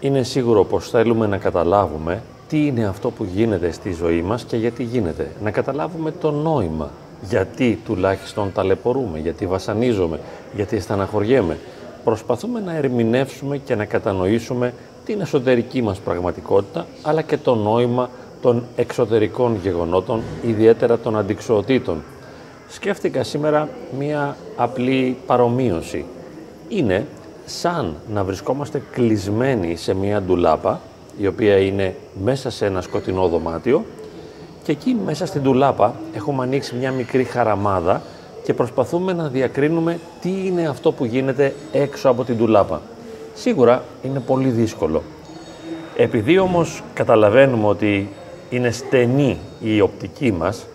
Είναι σίγουρο πως θέλουμε να καταλάβουμε τι είναι αυτό που γίνεται στη ζωή μας και γιατί γίνεται. Να καταλάβουμε το νόημα. Γιατί τουλάχιστον ταλαιπωρούμε, γιατί βασανίζομαι, γιατί στεναχωριέμαι. Προσπαθούμε να ερμηνεύσουμε και να κατανοήσουμε την εσωτερική μας πραγματικότητα, αλλά και το νόημα των εξωτερικών γεγονότων, ιδιαίτερα των αντικσοοτήτων. Σκέφτηκα σήμερα μία απλή παρομοίωση. Είναι σαν να βρισκόμαστε κλεισμένοι σε μία ντουλάπα, η οποία είναι μέσα σε ένα σκοτεινό δωμάτιο και εκεί μέσα στην ντουλάπα έχουμε ανοίξει μια μικρή χαραμάδα και προσπαθούμε να διακρίνουμε τι είναι αυτό που γίνεται έξω από την ντουλάπα. Σίγουρα είναι πολύ δύσκολο. Επειδή όμως καταλαβαίνουμε ότι είναι στενή η οπτική μας,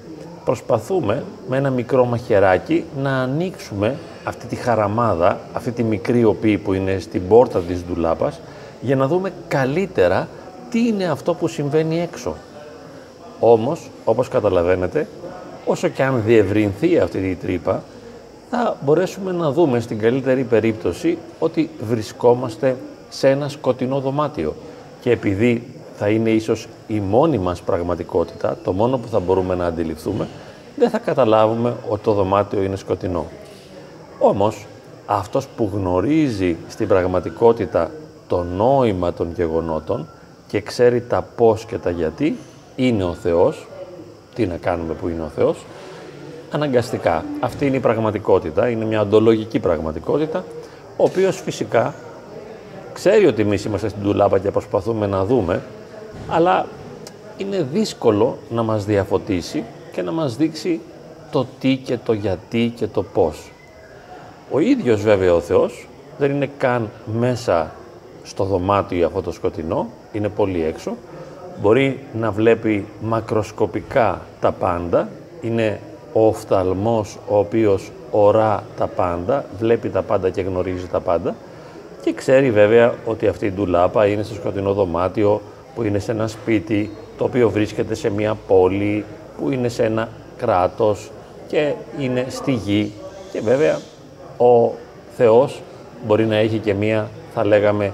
προσπαθούμε με ένα μικρό μαχαιράκι να ανοίξουμε αυτή τη χαραμάδα, αυτή τη μικρή οπή που είναι στην πόρτα της ντουλάπας, για να δούμε καλύτερα τι είναι αυτό που συμβαίνει έξω. Όμως, όπως καταλαβαίνετε, όσο και αν διευρυνθεί αυτή η τρύπα, θα μπορέσουμε να δούμε στην καλύτερη περίπτωση ότι βρισκόμαστε σε ένα σκοτεινό δωμάτιο και επειδή θα είναι ίσως η μόνη μας πραγματικότητα, το μόνο που θα μπορούμε να αντιληφθούμε, δεν θα καταλάβουμε ότι το δωμάτιο είναι σκοτεινό. Όμως, αυτός που γνωρίζει στην πραγματικότητα το νόημα των γεγονότων και ξέρει τα πώς και τα γιατί, είναι ο Θεός, τι να κάνουμε που είναι ο Θεός, αναγκαστικά. Αυτή είναι η πραγματικότητα, είναι μια αντολογική πραγματικότητα, ο οποίος φυσικά ξέρει ότι εμείς είμαστε στην τουλάπα και προσπαθούμε να δούμε, αλλά είναι δύσκολο να μας διαφωτίσει και να μας δείξει το τι και το γιατί και το πώς. Ο ίδιος βέβαια ο Θεός δεν είναι καν μέσα στο δωμάτιο αυτό το σκοτεινό, είναι πολύ έξω. Μπορεί να βλέπει μακροσκοπικά τα πάντα, είναι ο οφθαλμός ο οποίος ορά τα πάντα, βλέπει τα πάντα και γνωρίζει τα πάντα και ξέρει βέβαια ότι αυτή η ντουλάπα είναι στο σκοτεινό δωμάτιο που είναι σε ένα σπίτι το οποίο βρίσκεται σε μια πόλη που είναι σε ένα κράτος και είναι στη γη και βέβαια ο Θεός μπορεί να έχει και μία θα λέγαμε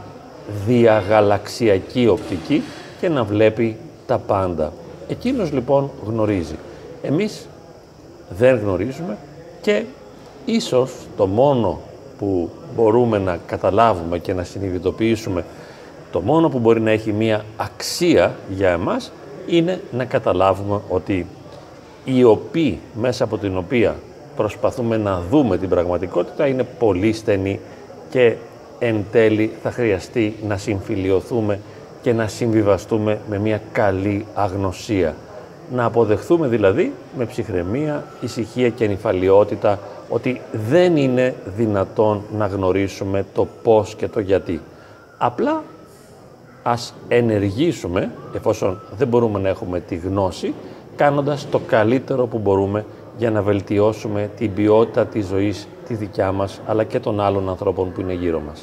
διαγαλαξιακή οπτική και να βλέπει τα πάντα. Εκείνος λοιπόν γνωρίζει. Εμείς δεν γνωρίζουμε και ίσως το μόνο που μπορούμε να καταλάβουμε και να συνειδητοποιήσουμε, το μόνο που μπορεί να έχει μία αξία για εμάς είναι να καταλάβουμε ότι η οπή μέσα από την οποία προσπαθούμε να δούμε την πραγματικότητα είναι πολύ στενή και εν τέλει θα χρειαστεί να συμφιλιωθούμε και να συμβιβαστούμε με μια καλή αγνωσία. Να αποδεχθούμε δηλαδή με ψυχραιμία, ησυχία και νυφαλιότητα ότι δεν είναι δυνατόν να γνωρίσουμε το πώς και το γιατί. Απλά ας ενεργήσουμε, εφόσον δεν μπορούμε να έχουμε τη γνώση, κάνοντας το καλύτερο που μπορούμε για να βελτιώσουμε την ποιότητα της ζωής τη δικιά μας, αλλά και των άλλων ανθρώπων που είναι γύρω μας.